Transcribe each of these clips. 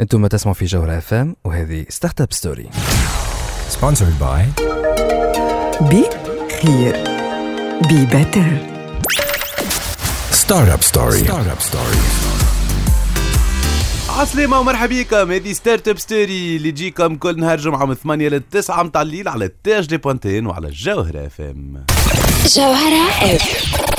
أنتم تسمعوا في جوهرة FM وهذه Startup Story Sponsored by بي خير be better Startup Story. Startup Story. عسلامة ومرحبا بكم هذه Startup Story اللي تجيكم كل نهار جمعة من 8 ل 9 متاع الليل على تاج دي بوانتين وعلى الجوهرة FM جوهرة F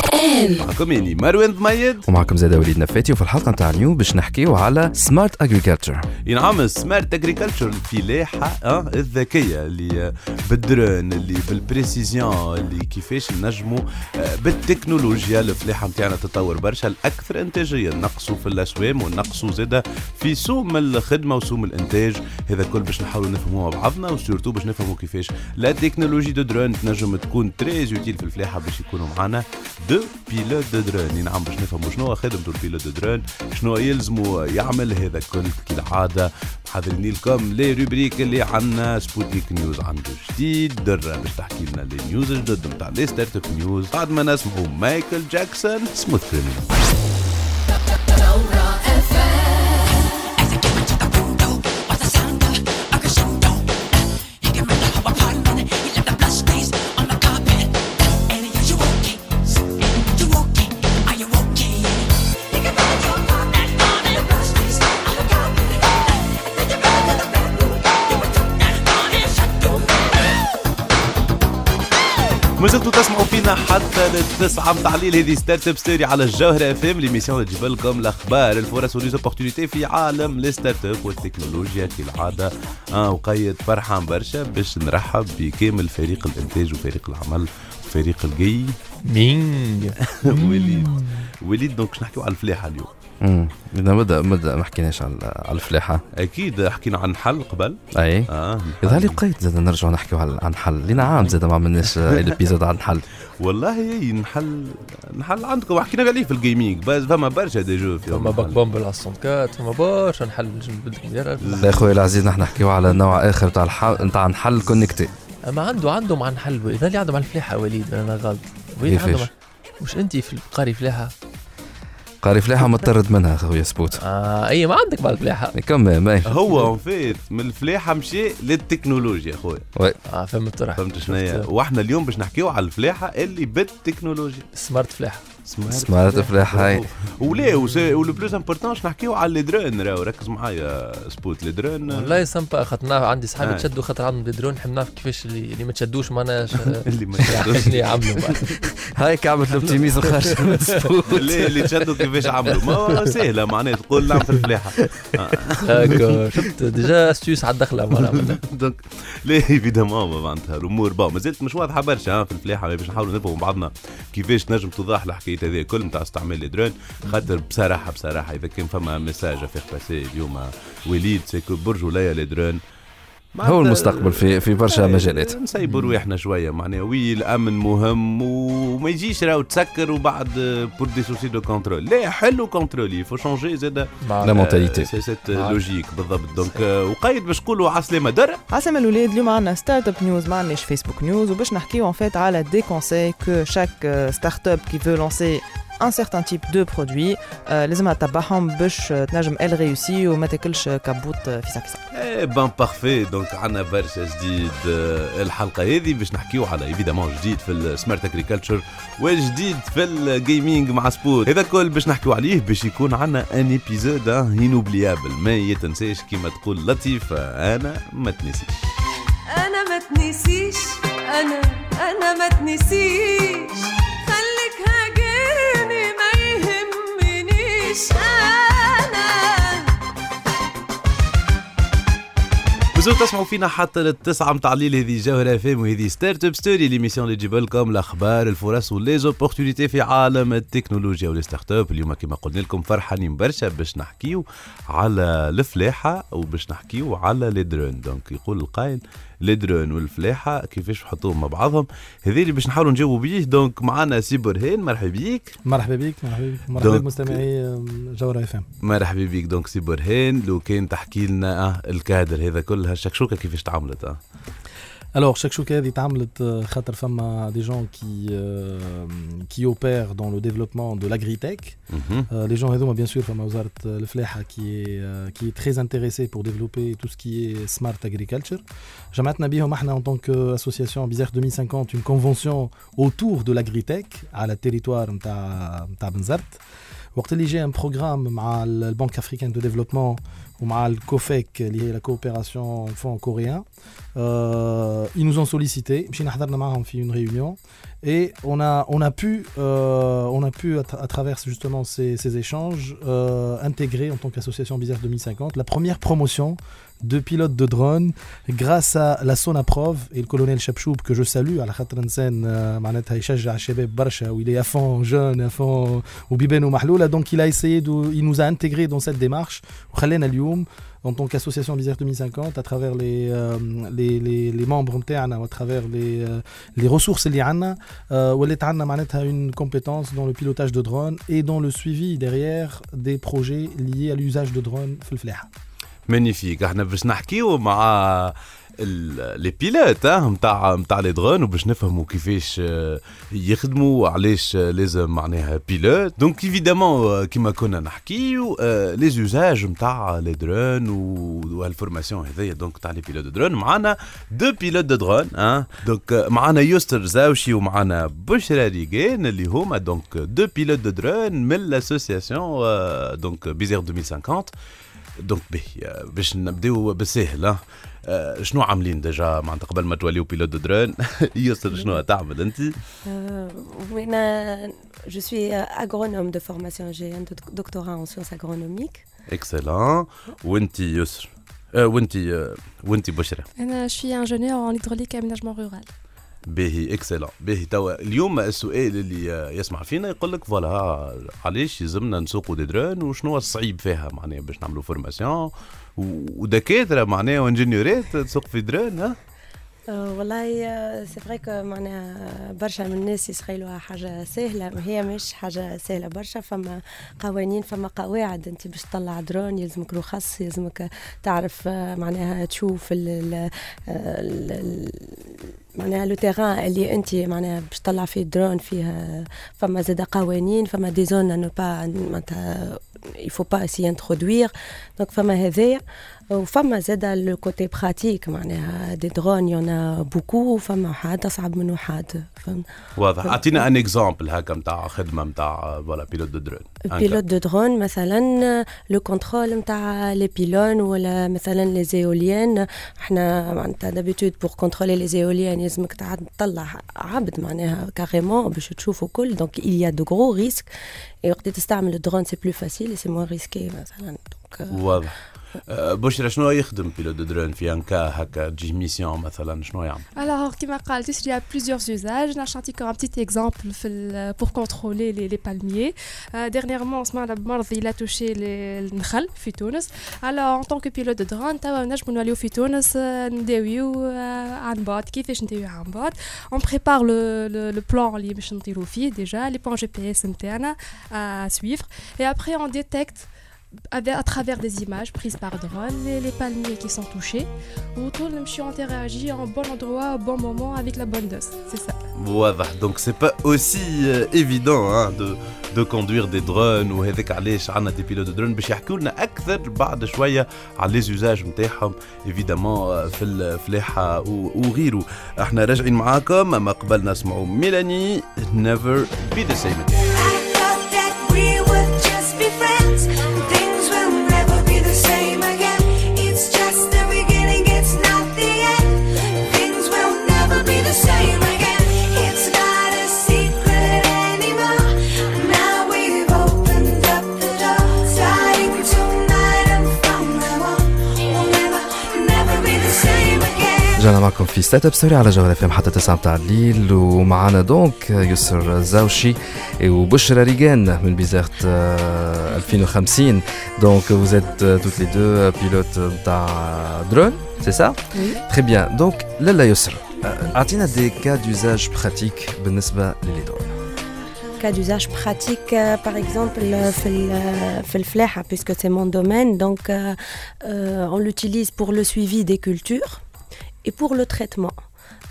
معكم إني مروان ضميد ومعكم زاد وليد نفاتي وفي الحلقة نتاع اليوم باش نحكيو على smart agriculture ينعم smart agriculture الفلاحة آه الذكية اللي بالدرون اللي بال précision اللي كيفاش نجموا آه، بالتكنولوجيا الفلاحة نتاعنا تطور برشا الأكثر إنتاجية. نقصوا في الأسوام ونقصوا زادة في سوم الخدمة وسوم الإنتاج. هذا كل باش نحاولوا نفهموا مع بعضنا و surtout باش نفهموا كيفاش la technologie de drone تنجم تكون très utile في الفلاحة باش يكونوا معنا deux pilotes de drone نعم باش نفهموا شنو خدمته ال pilote de drone شنو يلزموا يعمل. هذا كل كالعادة محضرين لكم les rubriques اللي عندنا Sputnik News عنده جديد. درة باش تحكي لنا les news الجدد نتاع les startup news بعد ما نسمعوا مايكل جاكسون Smooth Criminal فينا حتى للتسعة متاع الليل هذه Startup Story على الجوهرة FM l'émission اللي تجيب لكم الأخبار الفرص و les opportunités في عالم les startups والتكنولوجيا كالعادة. آه وأكيد فرحان برشا باش نرحب بكامل فريق الإنتاج وفريق العمل وفريق ال gaming. وليد. وليد donc باش نحكيو على الفلاحة اليوم. امم اذا مبدا مبدا ما حكيناش على على الفلاحة. أكيد حكينا عالنحل قبل. أي. آه يظهر لي بقيت زاد نرجعوا نحكيو على عن حل. لينا عام زاد ما عملناش الإبيزود عن حل. والله هي نحل نحل عندكم. حكينا عليه في الجيمنج بس فما برشا دي جو في فما باك بومب على 64 فما برشا نحل لا خويا العزيز نحن نحكيو على نوع آخر تاع الحل نتاع نحل كونكتي أما عنده عندهم عن حل. اذا اللي عندهم على الفلاحة وليد أنا غلط. وليد كيفاش؟ عندهم مش انت في قاري فلاحة؟ قاري فلاحة مطرد منها خويا سبوت. آه إي ما عندك مع الفلاحه كم ما هو فيت من الفلاحة مشي للتكنولوجيا خويا آه فهمت راح. فهمت شنو هي؟ وإحنا اليوم باش نحكيو على الفلاحة اللي بالتكنولوجيا. سمارت فلاحة. سمارت فلاحة هاي. ولا ولو بلوز امبورتون باش نحكيو على لي درون راهو. ركز معايا سبوت. لي درون والله سامبا خاطر عندي صحابي. تشدوا خاطر عندهم دي درون نحب نعرف كيفاش اللي, اللي ما تشدوش معناها اللي ما تشدوش. يعملوا بعد. هاي عملت الأوبتيميزم خارج من سبوت لا اللي تشدوا كيفاش عملوا. ما هو سهلة معناها تقول نعم في الفلاحة. هاكا. شفت ديجا أستيوس على الدخلة معناها دونك. لا ايفيدامون معناتها الأمور با مازالت مش واضحة برشا في الفلاحة باش نحاولوا نفهموا بعضنا كيفاش نجم توضح الحكاية. هذه كل نتاع استعمال الدرون. خاطر بصراحة بصراحة إذا كان فما ميساج فيغ باسي اليوم وليد سيكو برج ولايا لي درون هو المستقبل في في برشا مجالات. نسيبوا رواحنا شوية معناها وي الامن مهم وما يجيش راهو تسكر وبعد pour des soucis de contrôle لا حلو contrôle il faut changer زاد la mentalité c'est c'est logique بالضبط. donc آه، وأكيد باش نقولوا عسلامه در؟ عسلامة الولاد اليوم عندنا startup news ما عندناش Facebook news وباش نحكيو en fait على des conseils que chaque euh, start-up qui veut lancer un certain type de produit. آه، لازمها تتبعهم باش تنجم elle réussit وما تاكلش كابوت آه، فيسا فيسا إيه ben parfait donc عندنا برشا جديد الحلقة هذه باش نحكيو على évidemment جديد في ال smart agriculture وجديد في ال gaming مع سبوت هذا كل باش نحكيو عليه باش يكون عندنا un épisode inoubliable ما يتنساش كيما تقول لطيفه أنا ما تنسيش أنا ما تنسيش أنا أنا ما تنسيش مازلتوا تسمعوا فينا حتى للتسعة متاع الليل هذه جوهرة FM وهذه Startup Story l'émission اللي تجيب لكم الأخبار الفرص و les opportunités في عالم التكنولوجيا وال startup اليوم كما قلنا لكم فرحانين برشا باش نحكيو على الفلاحة وباش نحكيو على les drones donc يقول القائل les drones والفلاحة كيفاش نحطوهم مع بعضهم. هذا اللي باش نحاولوا نجاوبوا بيه. donc معنا سي برهان مرحبا بيك. مرحبا بك مرحبا بك مرحبا donc- بك مستمعي جوهرة FM مرحبا بيك. donc سي برهان لو كان تحكي لنا آه الكادر هذا كلها. الشكشوكه كيفاش تعملت آه؟ Alors, الشكشوكة dit euh, خاطر فما des gens qui, euh, qui opèrent dans le développement de l'agritech. Mm les gens هذوما, bien sûr, فما وزارة الفلاحة, qui est, qui est très intéressé pour développer tout ce qui est smart agriculture. Jamat Nabihom, en tant qu'association Bizarre 2050, une convention autour de l'agritech à la territoire de Benzart. وقت اللي جاء ان بروغرام مع البنك افريكان دو ديفلوبمون ومع الكوفيك اللي هي لا كوبيراسيون فون كوريان euh, ils nous ont sollicité مشينا حضرنا معاهم في une réunion et on a on a pu euh, on a pu à, tra- à travers justement ces, ces échanges euh, intégrer en tant qu'association Bizarre 2050 la première promotion de pilotes de drone grâce à la Sonaprov et le colonel Chapchoub que je salue à la Khatransen euh, où il est à fond jeune à fond au Bibeno Mahloula. Donc il a essayé de, il nous a intégré dans cette démarche. En tant qu'association Bizarre 2050 à travers les, euh, les, les, les, membres à travers les, euh, les ressources liées euh, à une compétence dans le pilotage de drones et dans le suivi derrière des projets liés à l'usage de drones magnifique إحنا باش نحكيو مع les pilotes نتاع نتاع les drones وباش نفهموا كيفاش آه، يخدموا وعلاش آه، لازم معناها pilote donc évidemment كيما كنا نحكيو les usages نتاع les drones وال formation هذيا donc تاع les pilotes drones معانا deux pilotes de drones donc آه، معانا يسر زاوشي ومعانا بشرى ريغان اللي هما donc deux pilotes de drones من l'association donc Bizerte 2050 donc باهي باش نبداو بساهل آه، شنو عاملين déjà معناتها قبل ما توليو pilote de drone يسر شنو تعمل أنت؟ أنا je suis agronome de formation j'ai un doctorat en sciences agronomiques excellent وأنت يسر آه، وأنت آه، وأنت بشرى؟ أنا suis ingénieur en hydraulique aménagement rural باهي excellent باهي توا. اليوم السؤال اللي يسمع فينا يقول لك voilà علاش يلزمنا نسوقوا des drones وشنو الصعيب فيها؟ معناها باش نعملوا formation ودكاترة معناها وانجنيورات تسوق في درون ها؟ آه، والله c'est vrai que معناها برشا من الناس يسخيلوها حاجة سهلة. هي مش حاجة سهلة برشا فما قوانين فما قواعد. أنت باش تطلع درون يلزمك رخص يلزمك تعرف معناها تشوف ال ال- ال- معناها le terrain اللي أنت معناها باش تطلع فيه درون فيها فما زاد قوانين فما des zones ne pas معناتها faut pas s'y introduire donc فما هذايا. وفما زاد le côté pratique معناها des drones y en a beaucoup وفما واحد أصعب من واحد. واضح. أعطينا un exemple هكا نتاع خدمة نتاع voilà pilote de drone pilote de drone مثلا le contrôle نتاع les pylônes ولا مثلا les éoliennes إحنا معناتها d'habitude pour contrôler les éoliennes يلزمك تع- تطلع عبد معناها carrément باش تشوفوا كل donc il y a de gros risques. Et وقت تستعمل ال drone c'est plus facile et c'est moins risqué مثلا دونك واضح آه، بشرى شنو يخدم pilote de drone في un cas هكا تجي mission مثلا شنو يعمل vais comme un petit exemple fait- pour contrôler les, les palmiers. Euh, dernièrement, en ce moment, مرض اللي touche les- le نخل, في تونس. En tant que pilote de drone, توا نجموا نوليو في تونس آه، نداويو آه، عن بعد كيفاش نداويو عن بعد. Le, le, le plan اللي باش نطيروا فيه déjà, les plans GPS نتاعنا à suivre. Et après, on détecte avec- à travers des images prises par drone les, les palmiers qui sont touchés. Autour, le monsieur interagit au bon endroit, au bon moment, avec la bonne dose. C'est ça. واضح donc c'est pas aussi évident de de conduire des drones وهذاك علاش عندنا des pilotes drones باش يحكوا لنا أكثر بعد شوية على les usages نتاعهم ايفيدامون في الفلاحه و- وغيره إحنا راجعين معاكم ما قبل نسمعوا ميلاني نيفر بي ذا سيم thought رجعنا معكم في Startup Story على جوهرة FM حتى 9 متاع الليل. ومعانا donc يسر زاوشي وبشرى ريغان من Bizerte آه، 2050 donc vous êtes euh, toutes les deux pilotes نتاع drone c'est ça très bien donc لالا يسر آه، اعطينا des cas d'usage pratiques بالنسبة ل les drones cas d'usage pratique, euh, par exemple, euh, في ال- في الفلاحة, puisque c'est mon domaine. Donc, euh, euh, on l'utilise pour le suivi des cultures. et pour le traitement.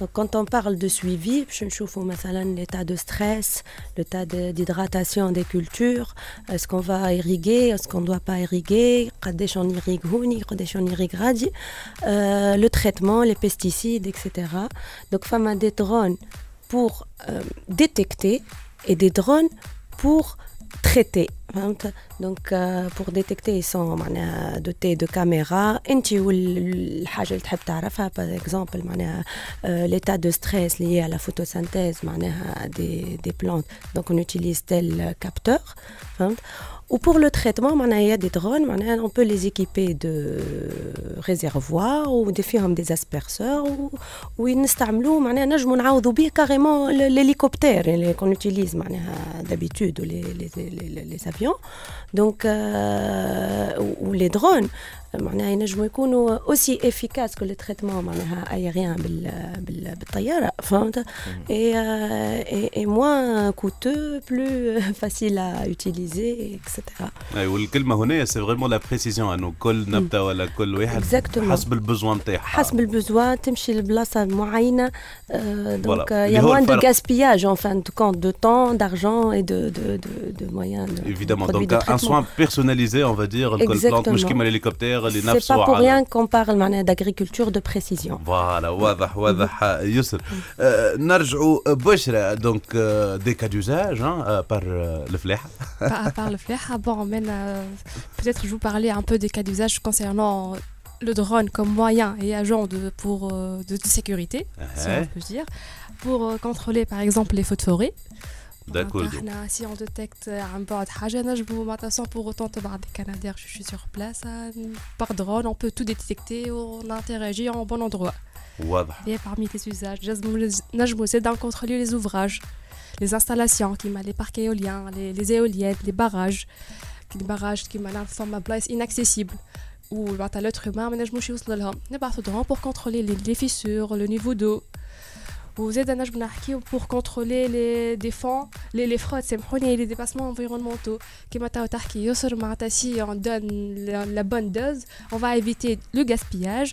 Donc, quand on parle de suivi, je trouve l'état de stress, l'état d'hydratation des cultures, est-ce qu'on va irriguer, est-ce qu'on ne doit pas irriguer, euh, le traitement, les pesticides, etc. Donc, femme a des drones pour euh, détecter et des drones pour traiter فهمت؟ Donc, euh, pour détecter, ils sont معناها dotés de caméras. انت والحاجة اللي تحب تعرفها par exemple معناها euh, l'état de stress lié à la photosynthèse معناها des, des plantes. Donc, on utilise tel capteur. فهمت؟ Ou pour le traitement, il y a des drones, on peut les équiper de réservoirs ou des firmes des asperseurs ou, ou ils utilisent carrément l'hélicoptère qu'on utilise d'habitude, les, les, avions donc, euh, ou les drones معناها ينجموا يكونوا aussi efficaces que le traitement معناها aérien بال, بال, بالطيارة فهمت؟ et, euh, et, et moins coûteux, plus facile à utiliser, etc. اي والكلمه هنا سي فريمون لا بريسيزيون انه كل نبته ولا كل واحد Exactement. حسب البوزوان نتاعها حسب البزوا تمشي لبلاصه معينه دونك Voilà. il y اللي a هو moins de الفرق. gaspillage en fin de compte de temps, d'argent et de, de, de, de moyens. De, Évidemment, produits donc de un traitement. soin personnalisé, on va dire, الكل بلانت مش Exactement. كيما الهليكوبتر اللي C'est نفسه pas pour على- rien qu'on parle معناها d'agriculture de précision. فوالا واضح واضح يسر آه، نرجعوا بشرى دونك دي كا دوزاج بار الفلاحه par, par le flair. Ah bon, mais euh, peut-être je vous parler un peu des cas d'usage concernant le drone comme moyen et agent de, pour, euh, de, de sécurité, si Ouais. on peut dire, pour euh, contrôler par exemple les feux de forêt. D'accord. Si on détecte un bord de sans pour autant te barrer des Canadiens, je suis sur place, par drone, on peut tout détecter, on interagit en bon endroit. Et parmi les usages, c'est d'en contrôler les ouvrages, les installations, les parcs éoliens, les, les éoliennes, les barrages, les barrages qui forment un place inaccessible. Ou bah, l'être humain, mais je me suis oh pour contrôler les fissures, le niveau d'eau pour contrôler les défauts, les, les fraudes, et les dépassements environnementaux. Si on donne la, bonne dose, on va éviter le gaspillage.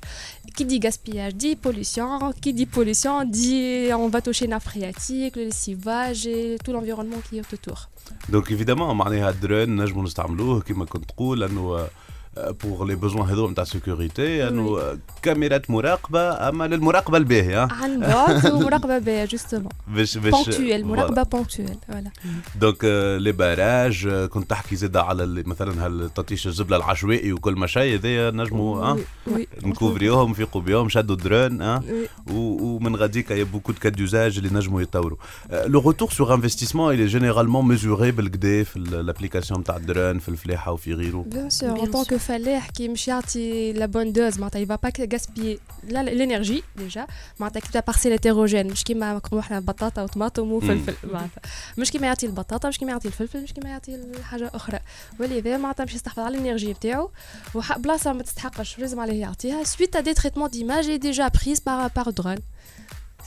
Qui dit gaspillage dit pollution. Qui dit pollution dit on va toucher nappe phréatique, le lessivage et tout l'environnement qui est autour. Donc évidemment, on a un drone, on peut l'utiliser, comme tu dis, besoin هذو نتاع sécurité انه آه، كاميرات مراقبه اما للمراقبه الباهيه عن بعد ومراقبه باهيه justement. باش باش ponctuel مراقبه ponctuel voilà. donc آه، les barrages آه، كنت تحكي زاد على اللي مثلا هالتطيش الزبله العشوائي وكل ما شيء هذايا نجموا آه oui نكوفريوهم نفيقوا بهم شدوا درون آه oui. و- ومن غاديك y a beaucoup de cas d'usage اللي نجموا يطوروا le retour sur investissement il est généralement mesuré بالكدا في ال applications نتاع الدرون في الفلاحه وفي غيره Bien sûr, Bien sûr. en tant que فلاح كي مش يعطي la bonne dose معناتها il va pas gaspiller la- l'énergie déjà. معناتها كي تبدا parcelle hétérogène مش كيما نقولوا إحنا بطاطا وطماطم وفلفل معناتها مش كيما يعطي البطاطا مش كيما يعطي الفلفل مش كيما يعطي الحاجة أخرى ولذا معناتها باش يستحفظ على ال énergie نتاعو وح- بلاصه ما تستحقش لازم عليه يعطيها suite à des traitements d'images déjà prises par par drone.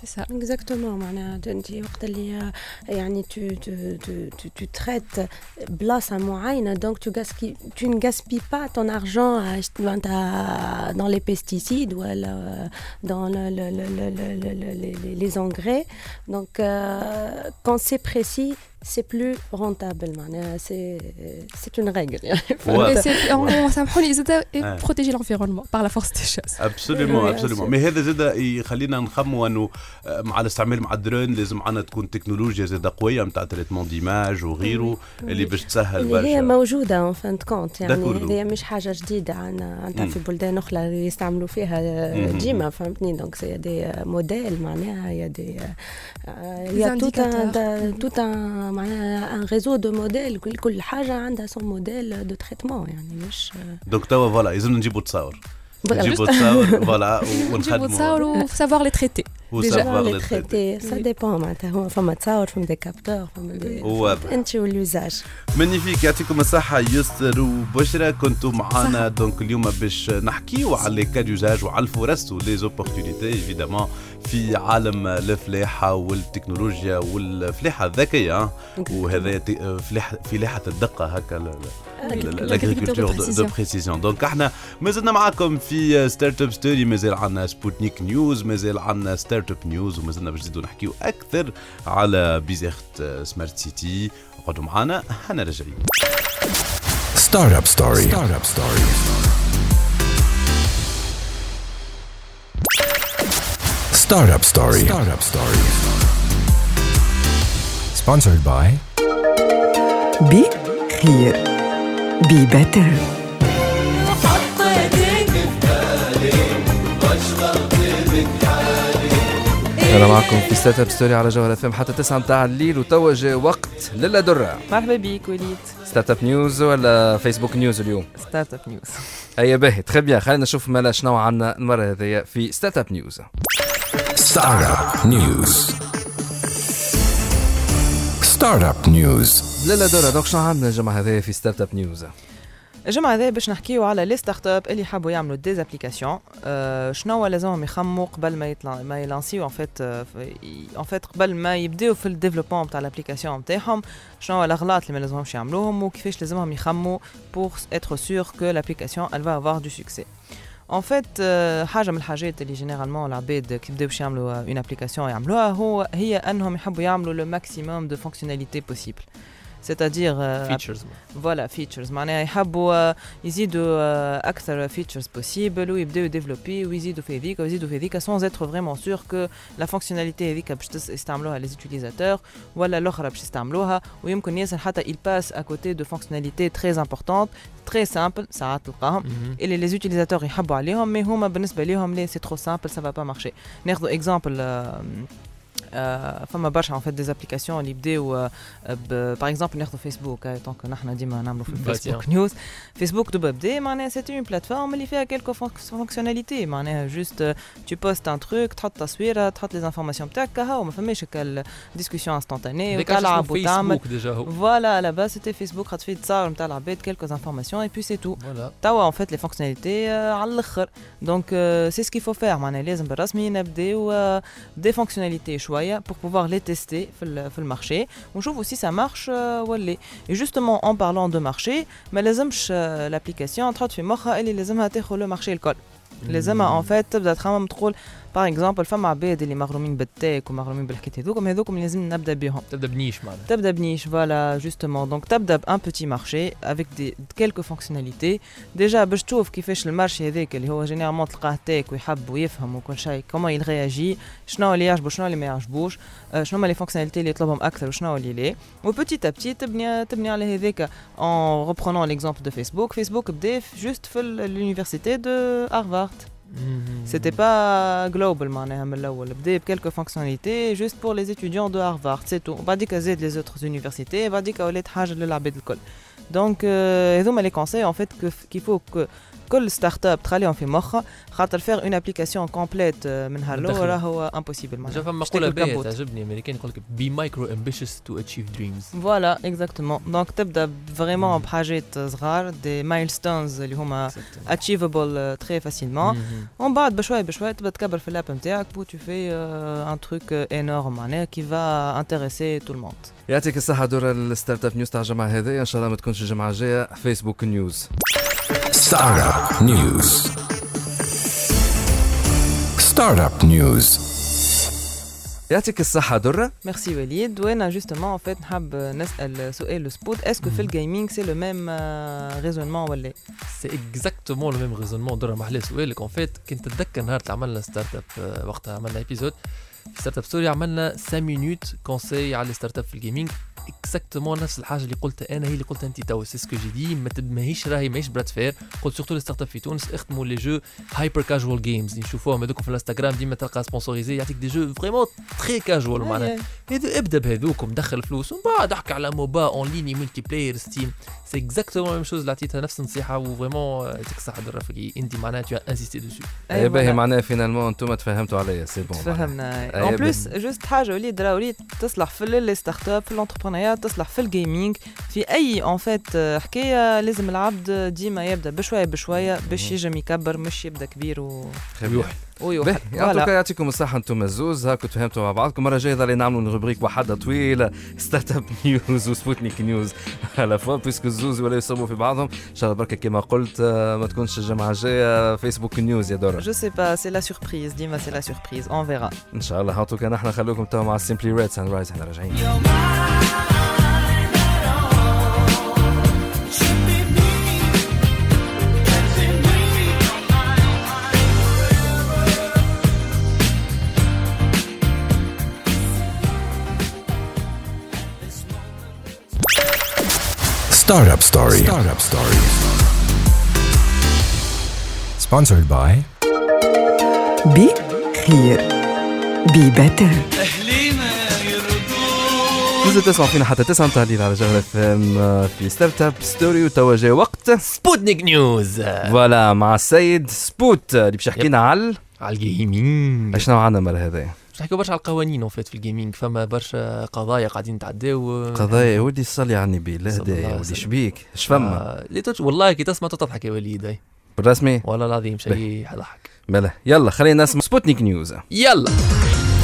c'est ça. Exactement. Euh, tu, traites place à moyenne, donc tu, gaspilles, tu ne gaspilles pas ton argent dans les pesticides ou euh, dans les, les, engrais. Donc, euh, quand c'est précis, c'est plus rentable معناها c'est c'est une règle يعني. Mais c'est- on- on سامحوني زاد Ouais. protéger l'environnement par la force des choses ابسوليومون Oui, ابسوليومون bien مي هذا زاد يخلينا نخموا أنه آه، مع الاستعمال مع الدرون لازم عندنا تكون تكنولوجيا زاد قوية نتاع traitement d'image وغيره اللي باش تسهل اللي هي برشا موجودة en fin de compte يعني D'accord. هي مش حاجة جديدة عندنا عندنا مم. في بلدان أخرى اللي يستعملوا فيها مم. ديما فهمتني donc c'est des modèles معناها يا دي Des يا توت indicateurs. توت معناها un réseau de modèles كل كل حاجة عندها son modèle de traitement يعني مش donc توا voilà لازم نجيبوا تصاور نجيبوا تصاور voilà نجيبوا ونخدموا تصاور و savoir les traiter. و savoir les les traiter ça. Dépend معناتها هو فما تصاور فما des capteurs فما des واضح. انت و l'usage magnifique يعطيكم الصحة يسر وبشرى كنتوا معنا donc اليوم باش نحكيو على les cas d'usage وعلى الفرص و les opportunités évidemment في عالم الفلاحة والتكنولوجيا والفلاحة الذكية وهذا فلاحة الدقة هكا l'agriculture de précision donc إحنا مازلنا معاكم في Startup Story مازال عندنا سبوتنيك News مازال عندنا Start Startup News ومازلنا باش نزيدوا نحكيو أكثر على Bizerte Smart City اقعدوا معنا إحنا راجعين Startup Story. Startup Startup Story. Startup Story. Sponsored by بي خير be better أنا معكم في Startup Story على جوهرة FM حتى 9 متاع الليل وتوا جا وقت للا درة مرحبا بيك وليد. Startup News ولا فيسبوك News اليوم؟ Startup News هيا باهي très bien خلينا نشوف مالا شنو عندنا المرة هذيا في Startup News Startup News. Startup News. للا درة donc شنو عندنا الجمعة هذيا في Startup News الجمعة هذه باش نحكيو على les startups اللي حبوا يعملوا des applications أه شنو لازمهم يخموا قبل ما يطلع ما يلانسيو en fait en fait قبل ما يبداو في ال développement تاع ال application نتاعهم شنو الأغلاط اللي ما لازمهمش يعملوهم وكيفاش لازمهم يخموا pour être sûr que l'application elle va avoir du succès en fait حاجة من الحاجات اللي généralement العباد كي يبداو باش يعملوا une application يعملوها هو هي أنهم يحبوا يعملوا le maximum de fonctionnalités possibles c'est-à-dire euh, features voilà features معناها يحبوا آه، يزيدوا آه، أكثر features possibles ويبداو يديفلوبي ويزيدوا في هذيك ويزيدوا في هذيك sans être vraiment sûr que la fonctionnalité هذيك باش تس- يستعملوها les utilisateurs ولا الاخرى باش يستعملوها ويمكن ياسر حتى il passe à côté de fonctionnalités très importantes très simples ساعات تلقاهم اللي les utilisateurs يحبوا عليهم mais هما بالنسبة ليهم لي c'est trop simple ça va pas marcher ناخذ exemple آه، فما برشا en fait des applications اللي بداو par exemple ناخذ فيسبوك donc نحن ديما نعملوا في Bah, الفيسبوك News فيسبوك d'abord بدا معناها c'était une plateforme اللي فيها quelques fonctionnalités معناها juste tu postes un truc تحط تصويرة تحط les informations بتاعك كهو ما فماش هكا discussion instantanée وتلعب وتعمل. فيسبوك déjà هو voilà à la base c'était فيسبوك خاطر فيه تصاور نتاع العباد quelques informations et puis c'est tout voilà توا en fait les fonctionnalités على الأخر. donc c'est ce qu'il faut faire معناها لازم بالرسمي نبداو des fonctionnalités شوية. pour pouvoir les tester في ال- في ال marché ونشوفوا si ça marche ولا et justement en parlant de marché ما لازمش l'application تحط في مخها اللي لازمها تاخذ le marché الكل لازمها en fait تبدا تخمم تقول par exemple فما عباد اللي مغرومين بال tech ومغرومين بالحكايات هذوكم هذوكم لازم نبدأ بهم. تبدأ ب niche معناها. تبدأ ب niche voilà justement donc تبدأ ب un petit marché avec des quelques fonctionnalités déjà باش تشوف كيفاش ال marché هذاك اللي هو généralement تلقاه tech ويحب ويفهم وكل شيء comment il réagit شنو اللي يعجبو شنو اللي ما يعجبوش آه، شنو هما les fonctionnalités اللي يطلبهم أكثر وشنو اللي لا. و petit à petit تبني تبني على هذاك. en reprenant l'exemple de فيسبوك فيسبوك بدا juste في l'université de هارفارد C'était pas global معناها من الأول بدا ب quelques fonctionnalités juste pour les étudiants de هارفارد c'est tout بعديك زاد les autres universités بعديك ولات حاجة للعباد الكل donc هذوما les conseils en fait qu'il faut كل startup تخليهم في مخها خاطر faire une application complète من الأول. راهو impossible معناها. فما باهية quote. تعجبني أمريكان يقول لك be micro ambitious to achieve dreams voilà exactement donc تبدأ vraiment بحاجات صغار des milestones اللي هما achievable très facilement ومن بعد بشوي بشوي تبدأ تكبر في ال app نتاعك puis tu fais un truc énorme معناها qui va intéresser tout le monde يعطيك الصحة درة ال Startup News تاع الجمعة هذه. إن شاء الله ما تكونش الجمعة الجاية فيسبوك News Startup News. Startup News. يعطيك الصحة درة. ميرسي وليد وأنا justement en fait نحب نسأل سؤال سبوت est-ce que في ال gaming c'est le même raisonnement ولا c'est exactement le même raisonnement درة محلى سؤالك en fait كنت تتذكر نهار اللي عملنا startup آه، وقتها عملنا épisode في Startup Story عملنا 5 minutes conseils على ال startup في ال gaming exactement نفس الحاجة اللي قلتها أنا هي اللي قلتها أنت tout ce que j'ai dit ماهيش راهي ماهيش براد فير. قلت surtout ال startup في تونس اختموا les jeux hyper casual games اللي نشوفوهم هذوك في الانستغرام ديما تلقى sponsorisés يعطيك des jeux vraiment très casual معناها. هذو ابدأ بهذوك دخل فلوس ومن بعد احكي على MOBA online multiplayer Steam c'est exactement même chose اللي عطيتها نفس النصيحة و vraiment يعطيك الصحة درة في أنت معناها tu insistais dessus et باهي معناها finalement أنتم تفهمتوا عليا c'est bon تفهمنا. en plus juste حاجة وليد راه وليد تصلح في les startups في ال entrepreneuriat تصلح في ال gaming في أي en fait حكاية لازم العبد ديما يبدأ بشوية بشوية باش يجم يكبر مش يبدأ كبير و... ويوحد باهي يعطوك يعطيكم الصحة أنتم الزوز هاكم تفهمتوا مع بعضكم. مرة جاية ظلي نعملوا rubrique وحدة طويلة startup news و Sputnik News على fois بيسكو الزوز ولا يصبوا في بعضهم. إن شاء الله بركة كما قلت آه، ما تكونش الجمعة الجاية Facebook news يا دورة. Je sais pas, c'est la surprise. ديما, c'est la surprise. On verra. إن شاء الله. هاتو كان إحنا خلوكم توا مع Simply Red Sunrise إحنا راجعين. Startup Story. Startup Story. Sponsored by بي خير بي بتر تنزل تسمع فينا حتى تسعة تحليل على جوهر اف ام آه، في startup story وتوا جاي وقت Sputnik News voilà مع السيد سبوت. اللي باش يحكي لنا على على ال gaming. شنو عندنا مرة هذا باش نحكيو برشا على القوانين en fait في ال gaming فما برشا قضايا قاعدين تعداو قضايا ولدي صلي على النبي لا هذايا ولدي. شبيك اش فما آه،. والله كي تسمع تضحك يا وليد. بالرسمي والله العظيم شيء يضحك بلا يلا خلينا نسمع Sputnik News يلا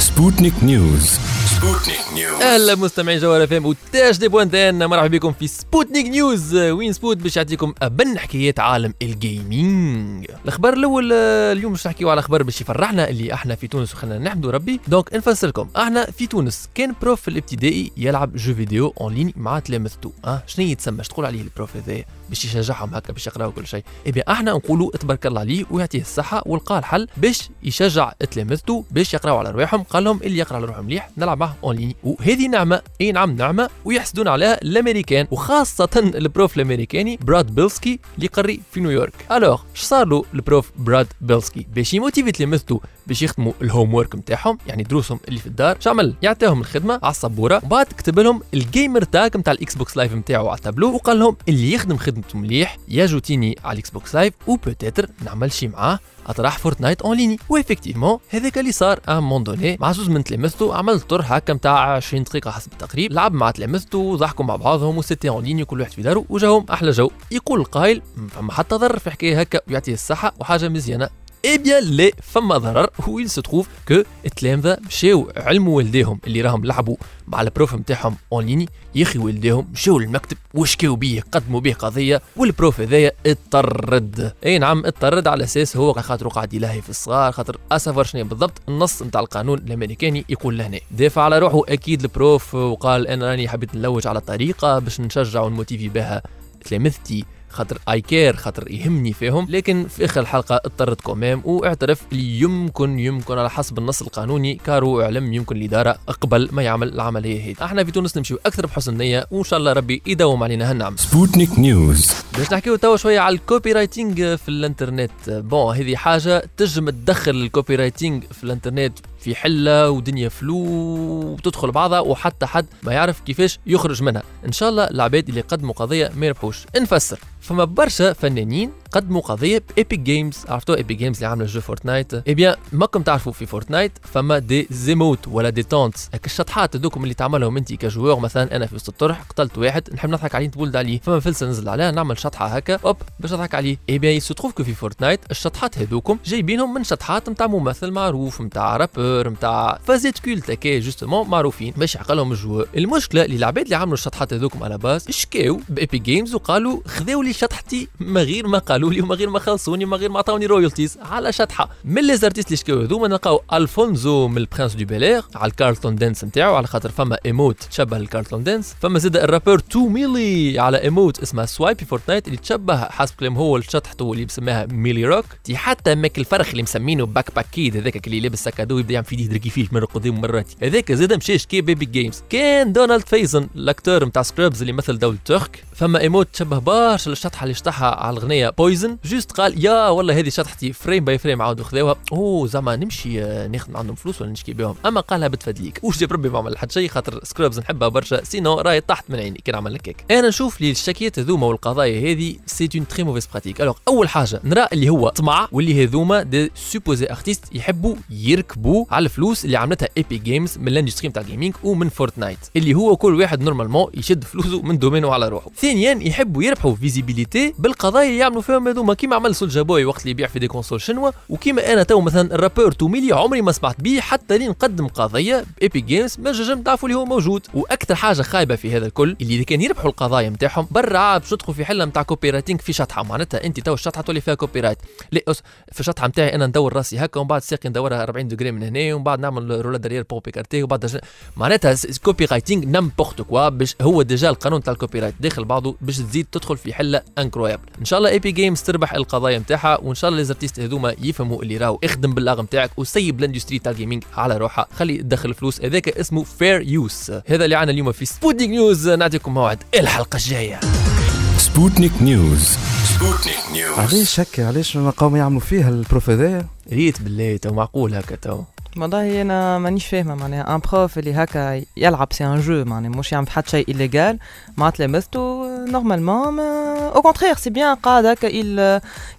Sputnik News. Sputnik News. أهلا مستمعي جوهر اف ام و TAG.tn مرحبا بكم في Sputnik News وين سبوت باش يعطيكم أبن حكايات عالم ال gaming الأخبار الأول آه، اليوم باش نحكيو على خبر باش يفرحنا اللي إحنا في تونس وخلينا نحمدوا ربي. donc نفسر لكم. إحنا في تونس كان prof في الابتدائي يلعب jeu vidéo en ligne مع تلامذته. آه شنو يتسمى؟ تقول عليه ال prof هذايا؟ باش يشجعهم هكا باش يقراو كل شيء. اي أحنا نقولوا تبارك الله عليه ويعطيه الصحة ولقى الحل باش يشجع تلامذته باش يقراو على رواحهم. قال لهم اللي يقرأ على روحه مليح نلعب معه en ligne وهذه نعمة أي نعم نعمة ويحسدون عليها الأمريكان وخاصة ال prof الأمريكاني براد بيلسكي اللي يقري في نيويورك. alors اش صار له ال prof براد بيلسكي؟ باش يـ motivi تلامذته باش يخدموا ال homework نتاعهم يعني دروسهم اللي في الدار. شعمل يعطيهم الخدمة على السبورة. وبعد كتب لهم ال gamertag نتاع ال Xbox Live نتاعو على التابلو وقال لهم اللي يخدم خدمته مليح يجوتيني على ال Xbox Live و peut-être نعمل شي معاه أطرح Fortnite en ligne. و effectivement هذاك اللي صار à un moment donné مع زوز من تلامذته عمل طر هكا نتاع 20 دقيقة حسب التقريب لعب مع تلامذته ضحكوا مع بعضهم و c'était en ligne كل واحد في داره وجاهم أحلى جو. يقول القائل "م، فما حتى ضرر في حكايه هكا ويعطيه الصحة وحاجة مزيانة. eh bien لا فما ضرر se trouve que التلامذه مشاو علموا والديهم اللي راهم لعبوا مع ال prof نتاعهم en ligne يا أخي والديهم مشاو للمكتب وشكاو بيه قدموا بيه قضيه وال prof هذايا اضطرد اي نعم اضطرد على أساس هو خاطر قاعد يلهي في الصغار خاطر اسفر شنو بالضبط النص نتاع القانون الامريكاني يقول لهنا دافع على روحه أكيد ال prof وقال أنا راني حبيت نلوج على طريقه باش نشجع ونـ motivi بها تلامذتي خاطر I care خاطر يهمني فيهم. لكن في آخر الحلقة اضطرد quand même واعترف اللي يمكن يمكن على حسب النص القانوني كارو أعلم يمكن الإدارة قبل ما يعمل العملية هذه. إحنا في تونس نمشيو أكثر بحسن نية وإن شاء الله ربي يداوم علينا هالنعم. Sputnik News. باش نحكيو توا شوية على ال copyrighting في الانترنت. bon هذه حاجة تنجم تدخل ال copyrighting في الانترنت. في حلة ودنيا فلو وتدخل بعضها وحتى حد ما يعرف كيفاش يخرج منها. إن شاء الله العباد اللي قدموا قضية ما يربحوش. نفسر. فما برشا فنانين قدموا قضية ب Epic Games عرفتوا Epic Games اللي عاملة jeu Fortnite eh bien ماكم تعرفوا في Fortnite فما des emotes ولا des taunts. هكا الشطحات هذوكم اللي تعملهم انت ك joueur مثلا أنا في وسط الطرح قتلت واحد نحب نضحك عليه نتولد عليه فما فلسة نزل عليها نعمل شطحة هكا hop باش نضحك عليه. eh bien se trouve que في Fortnite الشطحات هذوكم جايبينهم من شطحات نتاع ممثل معروف نتاع rappeur نتاع vidéo culte هكا justement معروفين باش يعقلهم ال joueur المشكلة اللي العباد اللي عملوا الشطحات هذوكم à la base شكاو ب Epic Games وقالوا خذاو لي شطحتي ما غير ما قالوا. لي وما غير ما خلصوني وما غير ما عطاوني royalties على شطحه من les artistes اللي شكاو هذوما نلقاو Alfonso من ال Prince de Bel-Air على ال Carlton dance نتاعو على خاطر فما emote تشبه ال Carlton dance. فما زاد ال rappeur 2 Milly على emote اسمها Swipe It في Fortnite اللي تشبه حسب كلام هو لشطحته اللي مسماها Milly Rock. تي حتى ماك الفرخ اللي مسمينه backpack kid هذاك اللي لابس sac à dos يبدا يعمل في يديه يدركي فيه مره قدام مراتي هذاك زاد مشى شكي ب Epic Games. كان Donald Faison ال acteur نتاع Scrubs اللي مثل دور Turk فما emote تشبه برشا الشطحة اللي شطحها على الغنيه Poison juste قال يا والله هذه شطحتي frame by frame عاودوا خذاوها أوه زعما نمشي آه، ناخذ عندهم فلوس ولا نشكي بهم. أما قالها بتفدليك. وش جاب ربي ما عمل حد شيء خاطر Scrubs نحبها برشا. sinon راهي طاحت من عيني. كان عمل لك أنا نشوف لي الشكيات هذوما والقضايا هذه c'est une très mauvaise pratique alors أول حاجة نرى اللي هو طمع واللي هذوما des supposés artistes يحبوا يركبوا على الفلوس اللي عملتها Epic Games من ال industry نتاع ال gaming ومن Fortnite اللي هو كل واحد normalement يشد فلوسه من domaine ه على روحه. ثانيا يحبوا يربحوا visibilité بالقضايا يعملوا فيهم ال problèmes هذوما كيما عمل Soulja Boy وقت اللي يبيع في des consoles شنوا وكيما أنا تو مثلا ال rappeur 2 Milly عمري ما سمعت بيه حتى لين نقدم قضيه ب Epic Games ما جم تعرفوا اللي هو موجود. وأكثر حاجة خايبة في هذا الكل اللي كان يربحوا القضايا نتاعهم برا عاد باش في حلة نتاع copyrighting في شطحة. معناتها أنت تو الشطحة تولي فيها copyright لا في الشطحه نتاعي أنا ندور راسي هكا ومن بعد ساقي ندورها 40 degrés من هنا ومن بعد نعمل roulade arrière puis écarté وبعد دج- معناتها copyrighting n'importe quoi باش هو déjà القانون تاع ال copyright داخل بعضه باش تزيد تدخل في حلة incroyable إن شاء الله Epic Games تربح القضايا نتاعها وإن شاء الله les artistes هذوما يفهموا اللي راهو اخدم بالاغ نتاعك وسيب ال industry تاع ال gaming على روحها. خلي تدخل فلوس هذاك اسمه fair use هذا اللي عنا اليوم في سبوتنيك نيوز نعطيكم موعد الحلقة الجاية. سبوتنيك نيوز سبوتنيك نيوز علاش هكا؟ علاش نلقاهم يعملوا فيها ال prof هذايا؟ ريت بالله تو معقول هكا تو. والله أنا مانيش فاهمة معناها un prof اللي هكا يلعب c'est un jeu معناها مش يعمل حتى شيء illégal معناتها لمسته normalement au contraire c'est bien قاعد هكا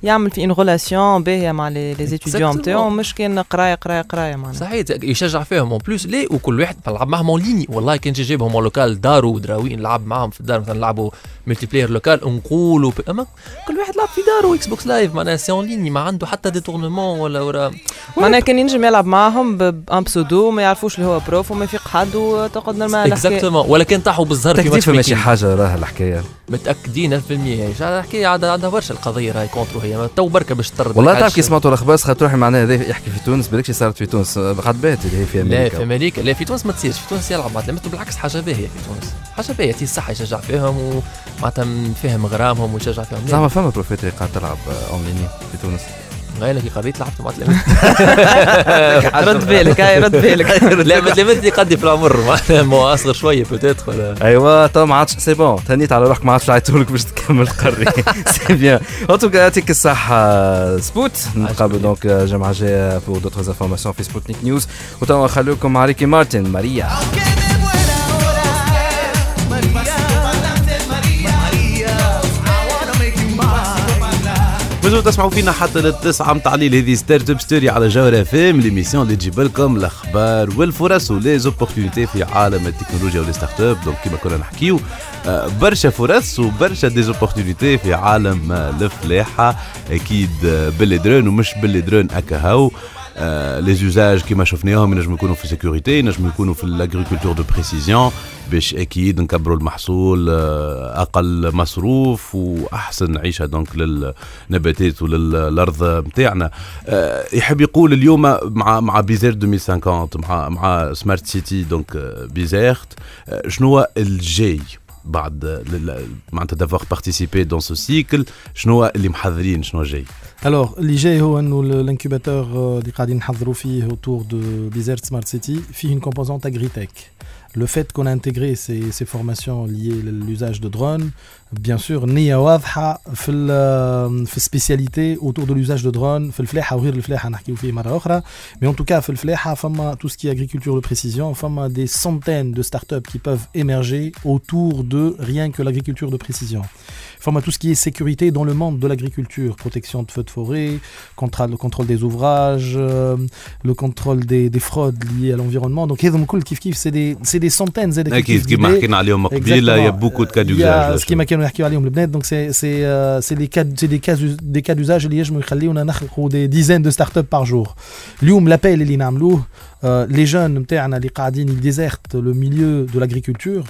يعمل في une relation باهية مع les étudiants. نتاعو مش كان قراية قراية قراية معناها. صحيح يشجع فيهم en plus ليه؟ وكل واحد نلعب معهم en ligne والله كان جي جايبهم en local دارو ودراوي نلعب معهم في الدار مثلا نلعبوا ملتي بلاير لوكال ونقولوا ب- أما كل واحد لعب في دارو إكس بوكس لايف معناها سي اون ليني ما عنده حتى دي تورنمون ولا ورا معناها كان ينجم يلعب معاهم بان بسودو ما يعرفوش اللي هو بروف وما يفيق حد وتقعد نورمال اكزاكتومون ولا كان طاحوا بالزهر في تكتيف ماتش ماشي. حاجة راه الحكاية. متأكدين 100% يعني الحكاية عندها عندها برشا القضية راهي كونترو هي. تو بركة باش تطرد. والله. تعرف كي سمعتوا الأخبار خاطر روحي معناها هذا يحكي في تونس بالكش صارت في تونس. قد بات اللي هي في لا أمريكا. في أمريكا. لا في تونس ما تصيرش. في تونس يلعب معناتها بالعكس حاجة باهية في تونس. حاجة باهية. تي الصحة يشجع فيهم ومعناتها فاهم غرامهم ويشجع فيهم. زعما فما بروفيت اللي قاعد تلعب اونلاين في تونس. غير كي قريت لعبت مع رد بالك هاي رد بالك لا ما تلمتني قدي في العمر. معناها مو اصغر شوية بوتيتر ولا؟ ايوا تو ما عادش سي بون تهنيت على روحك ما عادش عيطولك باش تكمل قري. سي بيان. ان توكا يعطيك الصحة سبوت. نتقابل دونك جمعة جاية بور دوتر انفورماسيون في سبوتنيك نيوز. وتوا نخليكم مع ريكي مارتن ماريا. تسمعوا فينا حتى للتسعة متاع الليل هذه Startup Story على جوهرة فام l'émission اللي تجيب لكم الأخبار والفرص و les opportunités في عالم التكنولوجيا وال startup. donc كيما كنا نحكيو آه، برشا فرص وبرشا des opportunités في عالم الفلاحة. أكيد آه، بالدرون ومش بالدرون هكا هاو. les usages كيما شفناهم ينجموا يكونوا في sécurité ينجموا يكونوا في ال agriculture de précision باش أكيد نكبروا المحصول أقل مصروف واحسن عيشه donc للنباتات وللارض نتاعنا يحب يقول اليوم مع مع Bizerte 2050 مع مع Smart City donc Bizerte شنو هو الجاي بعد معناتها d'avoir participé dans ce cycle شنو هو اللي محضرين شنو جاي alors اللي جاي هو انه ال incubateur اللي قاعدين نحضروا فيه autour de Bizerte Smart City فيه une composante agritech. Le fait qu'on a intégré ces, ces formations liées à l'usage de drones, bien sûr, نية واضحة في ال في السبيسياليتي autour de l'usage de drones في الفلاحة وغير الفلاحة نحكيو فيه مرة أخرى mais en tout cas في الفلاحة فما tout ce qui est agriculture de précision فما des centaines de startups qui peuvent émerger autour de rien que l'agriculture de précision. Fama tout ce qui est sécurité dans le monde de l'agriculture, protection de feux de forêt, contrôle, le contrôle des ouvrages, euh, le contrôle des, des fraudes liées à l'environnement. Donc, هذم كل كيف كيف c'est des, c'est des centaines et des أكيد كيما حكينا عليهم قبيله يا بوكو دو كا Il y a دوزاج ce كيما كانوا يحكيوا عليهم البنات donc c'est c'est euh, c'est les cas c'est des cas des cas d'usage اللي يجموا يخليونا نخلقوا des dizaines de startups par jour. اليوم l'appel اللي نعملوه آه، les jeunes نتاعنا اللي قاعدين يديزيرتي le milieu de l'agriculture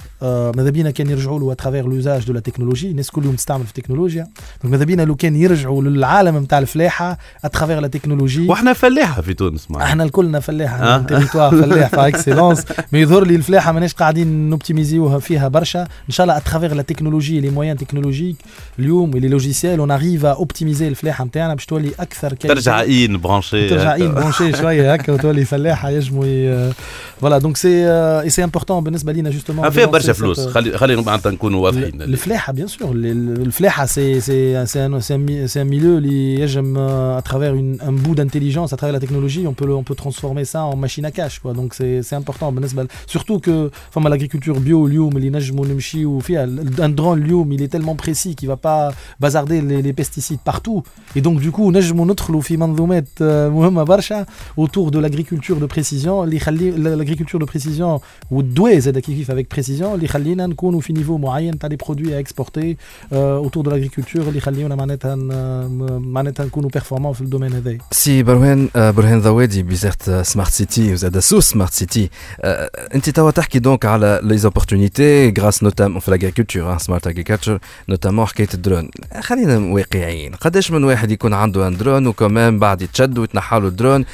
ماذا بينا كان يرجعوا له à travers l'usage de la technologie الناس كل يوم تستعمل في التكنولوجيا donc ماذا بينا لو كان يرجعوا للعالم نتاع الفلاحه à travers la technologie وإحنا فلاحه في تونس معنا إحنا الكلنا فلاحه آه. territoire فلاح par excellence mais يظهر لي الفلاحه ماناش قاعدين نوبتيميزيوها فيها برشا ان شاء الله à travers la technologie les moyens technologiques اليوم les logiciels on arrive à optimiser الفلاحه نتاعنا باش تولي أكثر qualité. ترجع un branché ترجع un branché شوية هكا وتولي فلاحه يجموا ي- فوالا دونك سي اي سي امبورتون بالنسبه لينا جوستومون فيها برشا فلوس خلي خلي معناتها نكونوا واضحين الفلاحه بيان سور الفلاحه سي سي سي ان سي ان سي ان milieu اللي يجم à travers une, un bout d'intelligence à travers la technologie on peut le- on peut transformer ça en machine à cash quoi donc c'est c'est important بالنسبه ل- surtout que que فما l'agriculture bio اليوم اللي نجموا نمشيو فيها un drone اليوم il est tellement précis qu'il va pas bazarder les, les pesticides partout et donc du coup نجموا ندخلوا في منظومات آه، مهمه برشا autour de l'agriculture de précision اللي يخلي l'agriculture de précision والدواء زاد كيف كيف avec précision اللي يخلينا نكونوا في نيفو معين تاع لي برودوي à exporter euh, autour de l'agriculture اللي يخليونا معناتها ن- معناتها نكونوا performants في الدومين هذا سي برهان آه، برهان ذوادي بوزاره سمارت سيتي وزاد سو سمارت سيتي انت توا تحكي donc على les opportunités grâce notamment في ال agriculture smart agriculture notamment حكايه الدرون خلينا واقعيين قداش من واحد يكون عنده un drone وكمان بعد يتشد ويتنحى له الدرون آه،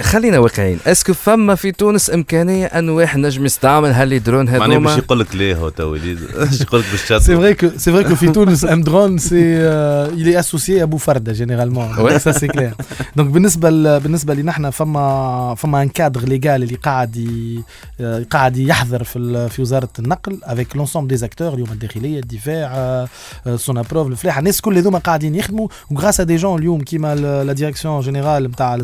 خلينا واقعيين. est-ce que فما في تونس إمكانية أن واحد نجم يستعمل ها les drones معناها باش هذوما يقول لك ليه هو تو وليد باش يقول لك باش تشد C'est vrai que c'est vrai que في تونس un drone c'est euh, il est associé à بوفردة généralement. Ouais. ça c'est clair. Donc بالنسبة ل- بالنسبة لي نحن فما فما un cadre légal اللي قاعد ي- آه، قاعد يحضر في ال- في وزارة النقل avec l'ensemble des acteurs اليوم الداخلية الدفاع آه، آه، سونابروف الفلاحة. الناس كل هذوما قاعدين يخدموا. و grâce des jeunes اليوم كيما la direction générale نتاع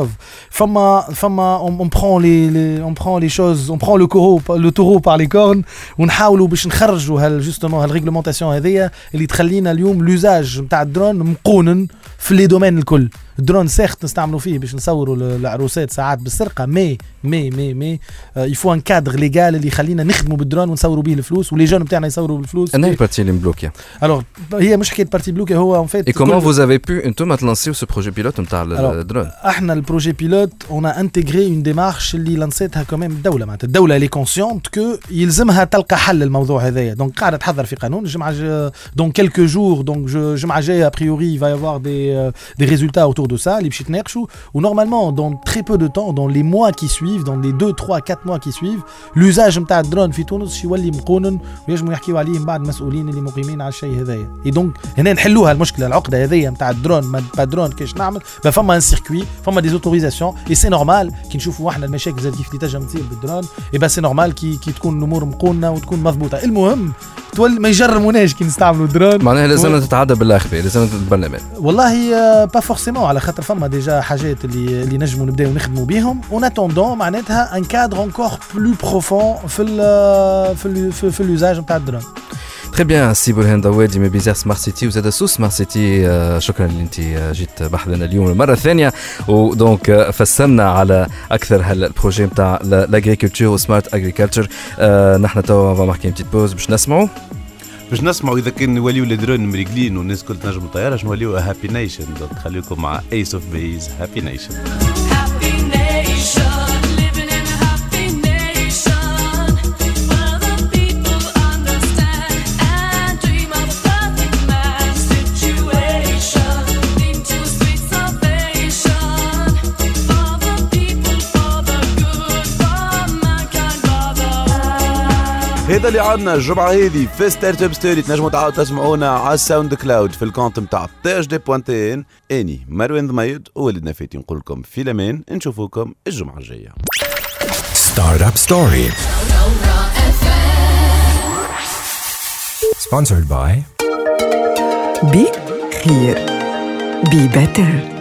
السونابروف فما فما on, on prend les, les on prend les choses on prend le taureau le taureau par les cornes ونحاولوا باش نخرجوا هال justement هال réglementation هذيا اللي تخلينا اليوم l'usage نتاع الدرون مقونن في les domaines الكل ال drone certes نستعملوا فيه باش نصوروا ال- العروسات ساعات بالسرقة. mais mais mais mais. il faut un cadre légal اللي يخلينا نخدموا بالدرون ونصوروا به الفلوس و les jeunes نتاعنا يصوروا بالفلوس. أنا ال partie اللي مبلوكيه alors هي مش حكاية partie bloquée هو en fait et comment vous افي بو أنتم تلانسيو ce projet pilote نتاع الدرون إحنا ال projet pilote on intégrait une démarche اللي لانسيتها كمان الدولة معناتها. الدولة اللي consciente que يلزمها تلقى حل للموضوع هذايا. donc قاعدة تحضر في قانون. الجمعة donc quelques jours donc الجمعة va y avoir des des résultats autour de ça اللي باش يتناقشوا و normalement dans très peu de temps dans les mois qui suivent dans les 2 3 4 mois qui suivent l'usage نتاع الدرون في تونس شي يولي مقونن ويجموا يحكيوا عليه من بعد مسؤولين اللي مقيمين على الشيء هذايا et donc هنا نحلوها المشكلة العقده هذيا نتاع الدرون ما با درون كيش نعمل با فما un circuit فما des autorisations et c'est normal كي نشوفوا إحنا المشاكل زي كيف اللي تنجم تصير بال drone et bah c'est normal كي كي تكون الأمور مقونه وتكون مضبوطه المهم تولي ما يجرموناش كي نستعملوا الدرون معناها لازم تتعدى بالاخفاء لازم البرلمان والله pas forcément على خاطر فما déjà حاجات اللي اللي نجموا نبداو نخدموا بهم en attendant معناتها un cadre encore plus profond في ال في ال في, ال usage نتاع ال drone très bien c'est برهان دوادي من Bizerte Smart City وزاد سو smart city شكرا اللي انت جيت بحثنا اليوم المره الثانية و donc فسرنا على أكثر هال projet نتاع l'agriculture و smart agriculture نحن توا فما marquer pause باش نسمعوا باش نسمعوا إذا كان نوليو الدرون مريقلين والناس كل تنجم طياره باش نوليو Happy Nation خليكم مع Ace of Base Happy Nation هذا اللي عندنا الجمعة هذه في ستارت اب ستوري تنجموا تعاودوا تسمعونا على الساوند كلاود في الكونت نتاع تاج دي بوانتين أني مروان ضميد وولدنا فاتي نقول لكم في الأمان. نشوفوكم الجمعة الجاية. Startup Story. Sponsored by بي خير بي بيتر